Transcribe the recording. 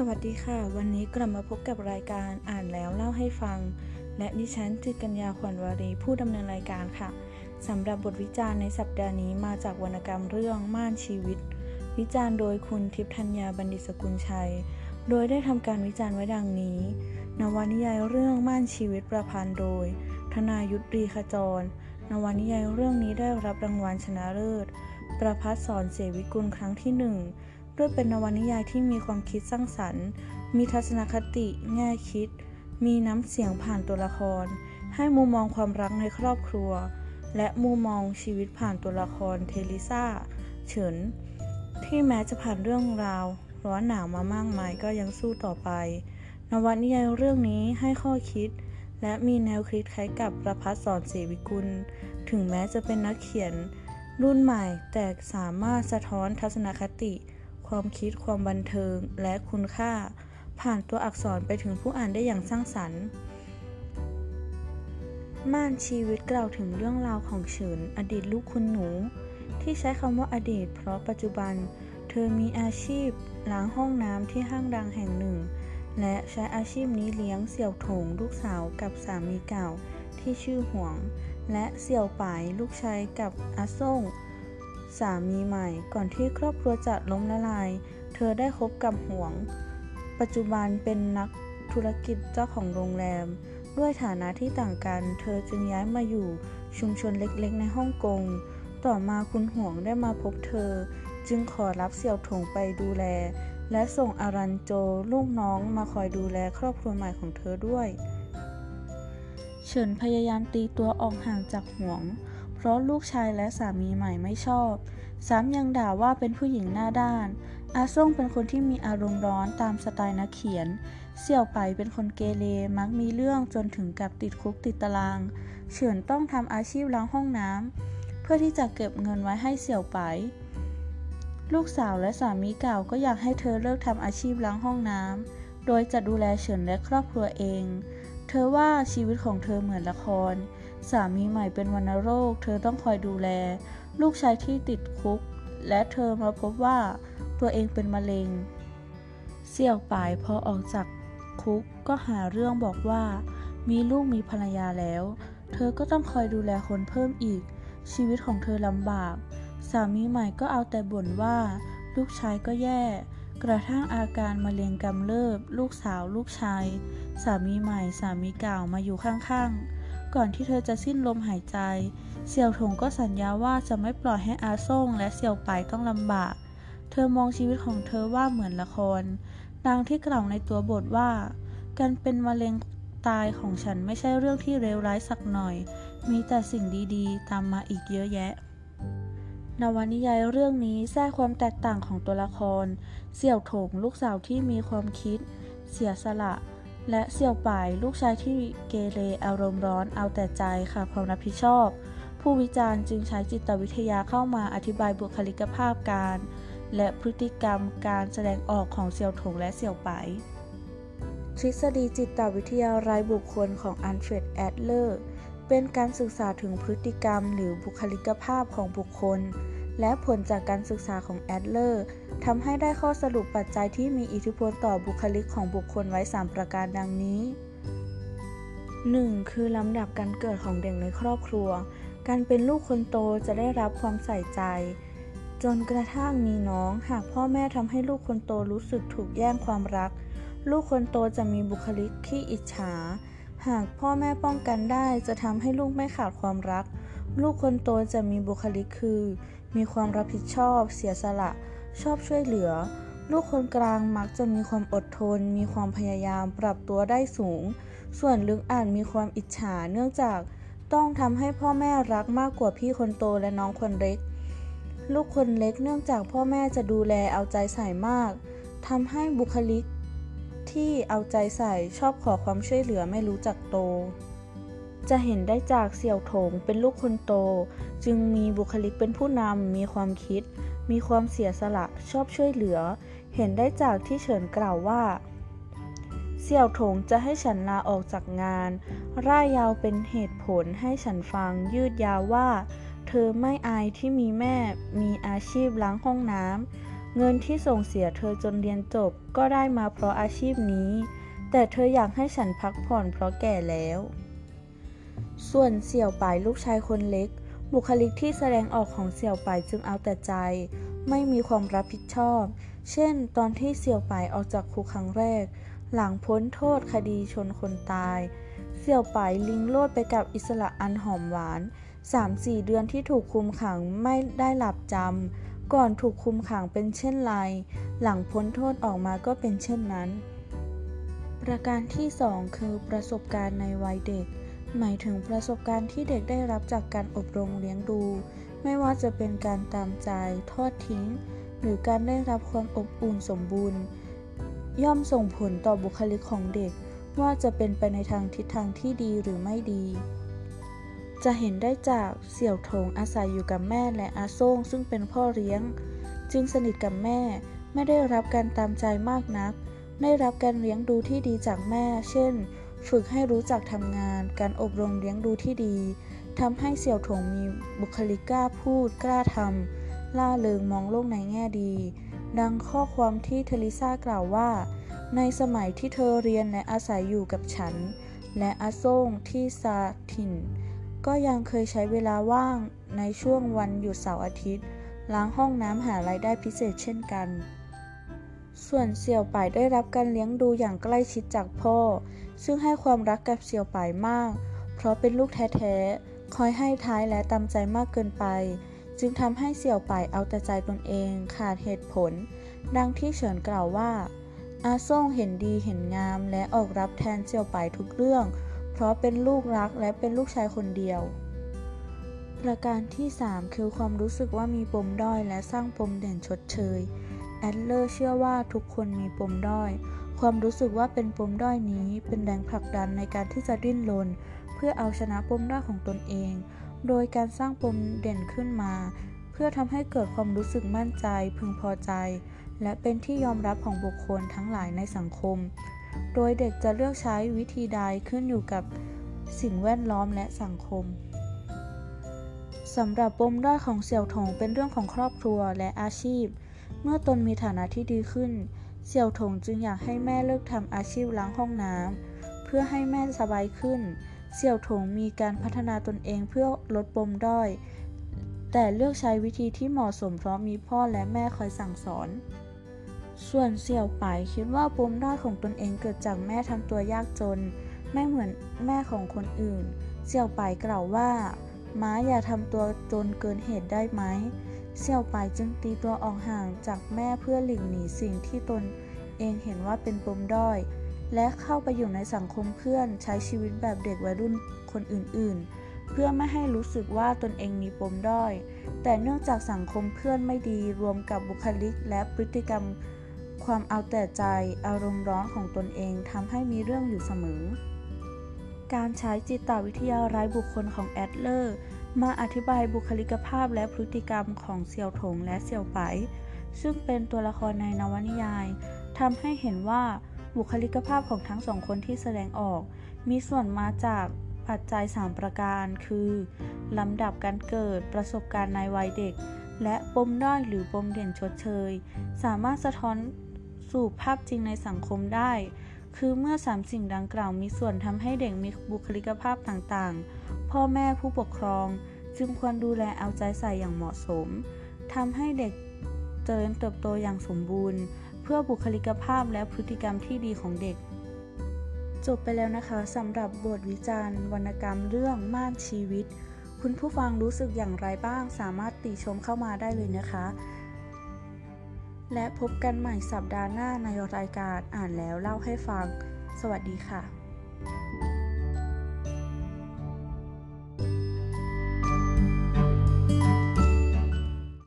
สวัสดีค่ะ วันนี้กลับมาพบกับรายการอ่านแล้วเล่าให้ฟัง และดิฉันจิตกัญญาขวัญวารีผู้ดำเนินรายการค่ะสำหรับบทวิจารณ์ในสัปดาห์นี้มาจากวรรณกรรมเรื่องม่านชีวิต วิจารณ์โดยคุณทิพย์ธัญญาบัณฑิตสกุลชัย โดยได้ทำการวิจารณ์ไว้ดังนี้ นวนิยายเรื่องม่านชีวิตประพันธ์โดย ธนายุทธรีขจร นวนิยายเรื่องนี้ได้รับรางวัลชนะเลิศ ประพัฒสอนเสวิกุลครั้งที่หนึ่ง ด้วยเป็นนวนิยายที่มีความคิดสร้างสรรค์ มีทัศนคติ แง่คิด มีน้ำเสียงผ่านตัวละคร ให้มุมมองความรักในครอบครัว และมุมมองชีวิตผ่านตัวละครเทลิซาเฉิน ที่แม้จะผ่านเรื่องราว ร้อนหนาวมามากมายก็ยังสู้ต่อไป นวนิยายเรื่องนี้ให้ข้อคิด และมีแนวคิดคล้ายกับประพัฒสอนเสวิกุล ถึงแม้จะเป็นนักเขียนรุ่นใหม่แต่สามารถสะท้อนทัศนคติ ความคิด ความบันเทิง และคุณค่า ผ่านตัวอักษรไปถึงผู้อ่านได้อย่างสร้างสรรค์ม่านชีวิตกล่าวถึงเรื่องราวของเฉินอดีตลูกคุณหนู ที่ใช้คำว่าอดีต เพราะปัจจุบัน เธอมีอาชีพล้างห้องน้ำที่ห้างดังแห่งหนึ่ง และใช้อาชีพนี้เลี้ยงเสี่ยวถงลูกสาวกับสามีเก่าที่ชื่อหวง และเสี่ยวป่ายลูกชายกับอาซ่ง สามีใหม่ก่อนที่ครอบครัวจะล้มละลาย เธอได้คบกับหวง ปัจจุบันเป็นนักธุรกิจเจ้าของโรงแรม ด้วยฐานะที่ต่างกัน เธอจึงย้ายมาอยู่ชุมชนเล็กๆ ในฮ่องกง ต่อมาคุณหวงได้มาพบเธอ จึงขอรับเสี่ยวถงไปดูแล และส่งอารันโจลูกน้องมาคอยดูแลครอบครัวใหม่ของเธอด้วย เฉินพยายามตีตัวออกห่างจากหวง เพราะลูกชายและสามีใหม่ไม่ชอบซ้ำยังด่าว่าเป็นผู้หญิงหน้าด้าน อาซ่งเป็นคนที่มีอารมณ์ร้อนตามสไตล์นักเขียน เสี่ยวไปเป็นคนเกเรมักมีเรื่องจนถึงกับติดคุกติดตาราง เฉินต้องทำอาชีพล้างห้องน้ำเพื่อที่จะเก็บเงินไว้ให้เสี่ยวไป ลูกสาวและสามีเก่าก็อยากให้เธอเลิกทำอาชีพล้างห้องน้ำโดยจะดูแลเฉินและครอบครัวเอง เธอว่าชีวิตของเธอเหมือนละคร สามีใหม่เป็นวัณโรค เธอต้องคอยดูแล ลูกชายที่ติดคุก และเธอมาพบว่าตัวเองเป็นมะเร็ง เสี่ยวป่ายพอออกจากคุกก็หาเรื่องบอกว่า มีลูกมีภรรยาแล้ว เธอก็ต้องคอยดูแลคนเพิ่มอีก ชีวิตของเธอลำบาก สามีใหม่ก็เอาแต่บ่นว่า ลูกชายก็แย่ กระทั่งอาการมะเร็งกำเริบ ลูกสาว ลูกชาย สามีใหม่ สามีเก่ามาอยู่ข้างๆ ก่อนที่เธอจะสิ้นลมหายใจ เสี่ยวถงก็สัญญาว่าจะไม่ปล่อยให้อาซ่งและเสี่ยวไปต้องลำบาก เธอมองชีวิตของเธอว่าเหมือนละคร ดังที่กล่าวในตัวบทว่า การเป็นมะเร็งตายของฉันไม่ใช่เรื่องที่เลวร้ายสักหน่อย มีแต่สิ่งดีๆ ตามมาอีกเยอะแยะ นวนิยายเรื่องนี้แทรกความแตกต่างของตัวละคร เสี่ยวถงลูกสาวที่มีความคิด เสียสละ และเสี่ยวป่ายลูกชายที่เกเรอารมณ์ร้อนเอาแต่ใจค่ะความรับผิดชอบ ผู้วิจารณ์จึงใช้จิตวิทยาเข้ามาอธิบายบุคลิกภาพการ และพฤติกรรมการแสดงออกของเสี่ยวถงและเสี่ยวป่ายทฤษฎีจิตวิทยารายบุคคลของอันเฟรดแอดเลอร์เป็นการศึกษาถึงพฤติกรรมหรือบุคลิกภาพของบุคคล และผลจากการศึกษาของแอดเลอร์ทำให้ได้ข้อสรุปปัจจัยที่มีอิทธิพลต่อบุคลิกของบุคคลไว้ 3 ประการดังนี้ 1. คือลำดับการเกิดของเด็กในครอบครัว การเป็นลูกคนโตจะได้รับความใส่ใจ จนกระทั่งมีน้อง หากพ่อแม่ทำให้ลูกคนโตรู้สึกถูกแย่งความรัก ลูกคนโตจะมีบุคลิกขี้อิจฉา หากพ่อแม่ป้องกันได้จะทำให้ลูกไม่ขาดความรัก ลูกคนโตจะมีบุคลิกคือ มีความรับผิดชอบ เสียสละ ชอบช่วยเหลือ ลูกคนกลางมักจะมีความอดทน มีความพยายามปรับตัวได้สูง ส่วนลึกอ่านมีความอิจฉาเนื่องจากต้องทำให้พ่อแม่รักมากกว่าพี่คนโตและน้องคนเล็ก ลูกคนเล็กเนื่องจากพ่อแม่จะดูแลเอาใจใส่มากทำให้บุคลิกที่เอาใจใส่ชอบขอความช่วยเหลือไม่รู้จักโต จะเห็นได้จากเสี่ยวถงเป็นลูกคนโต จึงมีบุคลิกเป็นผู้นำ มีความคิด มีความเสียสละ ชอบช่วยเหลือ เห็นได้จากที่เฉินกล่าวว่า เสี่ยวถงจะให้ฉันลาออกจากงาน ร่ายยาวเป็นเหตุผลให้ฉันฟังยืดยาวว่า เธอไม่อายที่มีแม่ มีอาชีพล้างห้องน้ำ เงินที่ส่งเสียเธอจนเรียนจบก็ได้มาเพราะอาชีพนี้ แต่เธออยากให้ฉันพักผ่อนเพราะแก่แล้ว ส่วนเสี่ยวป่ายลูกชายคนเล็ก บุคลิกที่แสดงออกของเสี่ยวป่ายจึงเอาแต่ใจ ไม่มีความรับผิดชอบ เช่น ตอนที่เสี่ยวป่ายออกจากคุกครั้งแรก หลังพ้นโทษคดีชนคนตาย เสี่ยวป่ายลิงโลดไปกับอิสระอันหอมหวาน 3-4 เดือนที่ถูกคุมขังไม่ได้หลับจำก่อนถูกคุมขังเป็นเช่นไร หลังพ้นโทษออกมาก็เป็นเช่นนั้น ประการที่ 2 คือประสบการณ์ในวัยเด็ก หมายถึงประสบการณ์ที่เด็กได้รับจากการอบรมเลี้ยงดู ไม่ว่าจะเป็นการตามใจ ทอดทิ้ง หรือการได้รับความอบอุ่นสมบูรณ์ ย่อมส่งผลต่อบุคลิกของเด็ก ว่าจะเป็นไปในทางทิศทางที่ดีหรือไม่ดี จะเห็นได้จากเสี่ยวถงอาศัยอยู่กับแม่และอาโซ่งซึ่งเป็นพ่อเลี้ยง จึงสนิทกับแม่ ไม่ได้รับการตามใจมากนัก ได้รับการเลี้ยงดูที่ดีจากแม่ เช่น ฝึกให้รู้จักทำงาน การอบรมเลี้ยงดูที่ดีทำให้เสี่ยวถงมีบุคลิกกล้าพูด กล้าทำล่าเริงมองโลกในแง่ดี ดังข้อความที่เทลิซากล่าวว่า ในสมัยที่เธอเรียนและอาศัยอยู่กับฉัน และอาโซ่งที่ซาถิ่นก็ยังเคยใช้เวลาว่างในช่วงวันหยุดเสาร์อาทิตย์ ล้างห้องน้ำหารายได้พิเศษเช่นกัน ส่วนเสี่ยวป่ายได้รับการเลี้ยงดูอย่างใกล้ชิดจากพ่อ ซึ่งให้ความรักกับเสี่ยวป่ายมาก เพราะเป็นลูกแท้ๆ คอยให้ท้ายและตามใจมากเกินไป จึงทำให้เสี่ยวป่ายเอาแต่ใจตนเองขาดเหตุผล ดังที่เฉินกล่าวว่า อาซ่งเห็นดีเห็นงามและออกรับแทนเสี่ยวป่ายทุกเรื่อง เพราะเป็นลูกรักและเป็นลูกชายคนเดียว ประการที่ 3 คือความรู้สึกว่ามีปมด้อยและสร้างปมเด่นชดเชย แอดเลอร์เชื่อว่าทุกคนมีปมด้อย ความรู้สึกว่าเป็นปมด้อยนี้เป็นแรงผลักดันในการที่จะดิ้นรนเพื่อเอาชนะปมด้อยของตนเอง โดยการสร้างปมเด่นขึ้นมา เพื่อทำให้เกิดความรู้สึกมั่นใจ พึงพอใจ และเป็นที่ยอมรับของบุคคลทั้งหลายในสังคม โดยเด็กจะเลือกใช้วิธีใดขึ้นอยู่กับสิ่งแวดล้อมและสังคมสำหรับปมด้อยของเสี่ยวถงเป็นเรื่องของครอบครัวและอาชีพ เมื่อตนมีฐานะที่ดีขึ้น เสี่ยวถงจึงอยากให้แม่เลิกทำอาชีพล้างห้องน้ำเพื่อให้แม่สบายขึ้น เสี่ยวถงมีการพัฒนาตนเองเพื่อลดปมด้อย แต่เลือกใช้วิธีที่เหมาะสมเพราะมีพ่อและแม่คอยสั่งสอน ส่วนเสี่ยวป่ายคิดว่าปมด้อยของตนเองเกิดจากแม่ทำตัวยากจน ไม่เหมือนแม่ของคนอื่น เสี่ยวป่ายกล่าวว่า ม้าอย่าทำตัวจนเกินเหตุได้ไหม เสี่ยวป่ายจึงตีตัวออกห่างจากแม่เพื่อหลีกหนีสิ่งที่ตนเองเห็นว่าเป็นปมด้อย และเข้าไปอยู่ในสังคมเพื่อนใช้ชีวิตแบบเด็กวัยรุ่นคนอื่นๆ เพื่อไม่ให้รู้สึกว่าตนเองมีปมด้อย แต่เนื่องจากสังคมเพื่อนไม่ดีรวมกับบุคลิกและพฤติกรรม ความเอาแต่ใจอารมณ์ร้อนของตนเองทำให้มีเรื่องอยู่เสมอ การใช้จิตวิทยารายบุคคลของแอดเลอร์ มาอธิบายบุคลิกภาพและพฤติกรรมของเสี่ยวถงและเสี่ยวไป ซึ่งเป็นตัวละครในนวนิยายทำให้เห็นว่าบุคลิกภาพของทั้งสองคนที่แสดงออก มีส่วนมาจากปัจจัย 3 ประการ คือลำดับการเกิดประสบการณ์ในวัยเด็ก และปมด้อยหรือปมเด่นชดเชย สามารถสะท้อนสู่ภาพจริงในสังคมได้ คือเมื่อสามสิ่งดังกล่าวมีส่วนทำให้เด็กมีบุคลิกภาพต่าง พ่อแม่ผู้ปกครองจึงควรดูแลเอาใจใส่อย่างเหมาะสมทำให้เด็กเจริญเติบโตอย่างสมบูรณ์ เพื่อบุคลิกภาพและพฤติกรรมที่ดีของเด็ก จบไปแล้วนะคะสำหรับบทวิจารณ์ วรรณกรรมเรื่องม่านชีวิต คุณผู้ฟังรู้สึกอย่างไรบ้าง สามารถติชมเข้ามาได้เลยนะคะ และพบกันใหม่สัปดาห์หน้าในรายการอ่านแล้วเล่าให้ฟัง สวัสดีค่ะ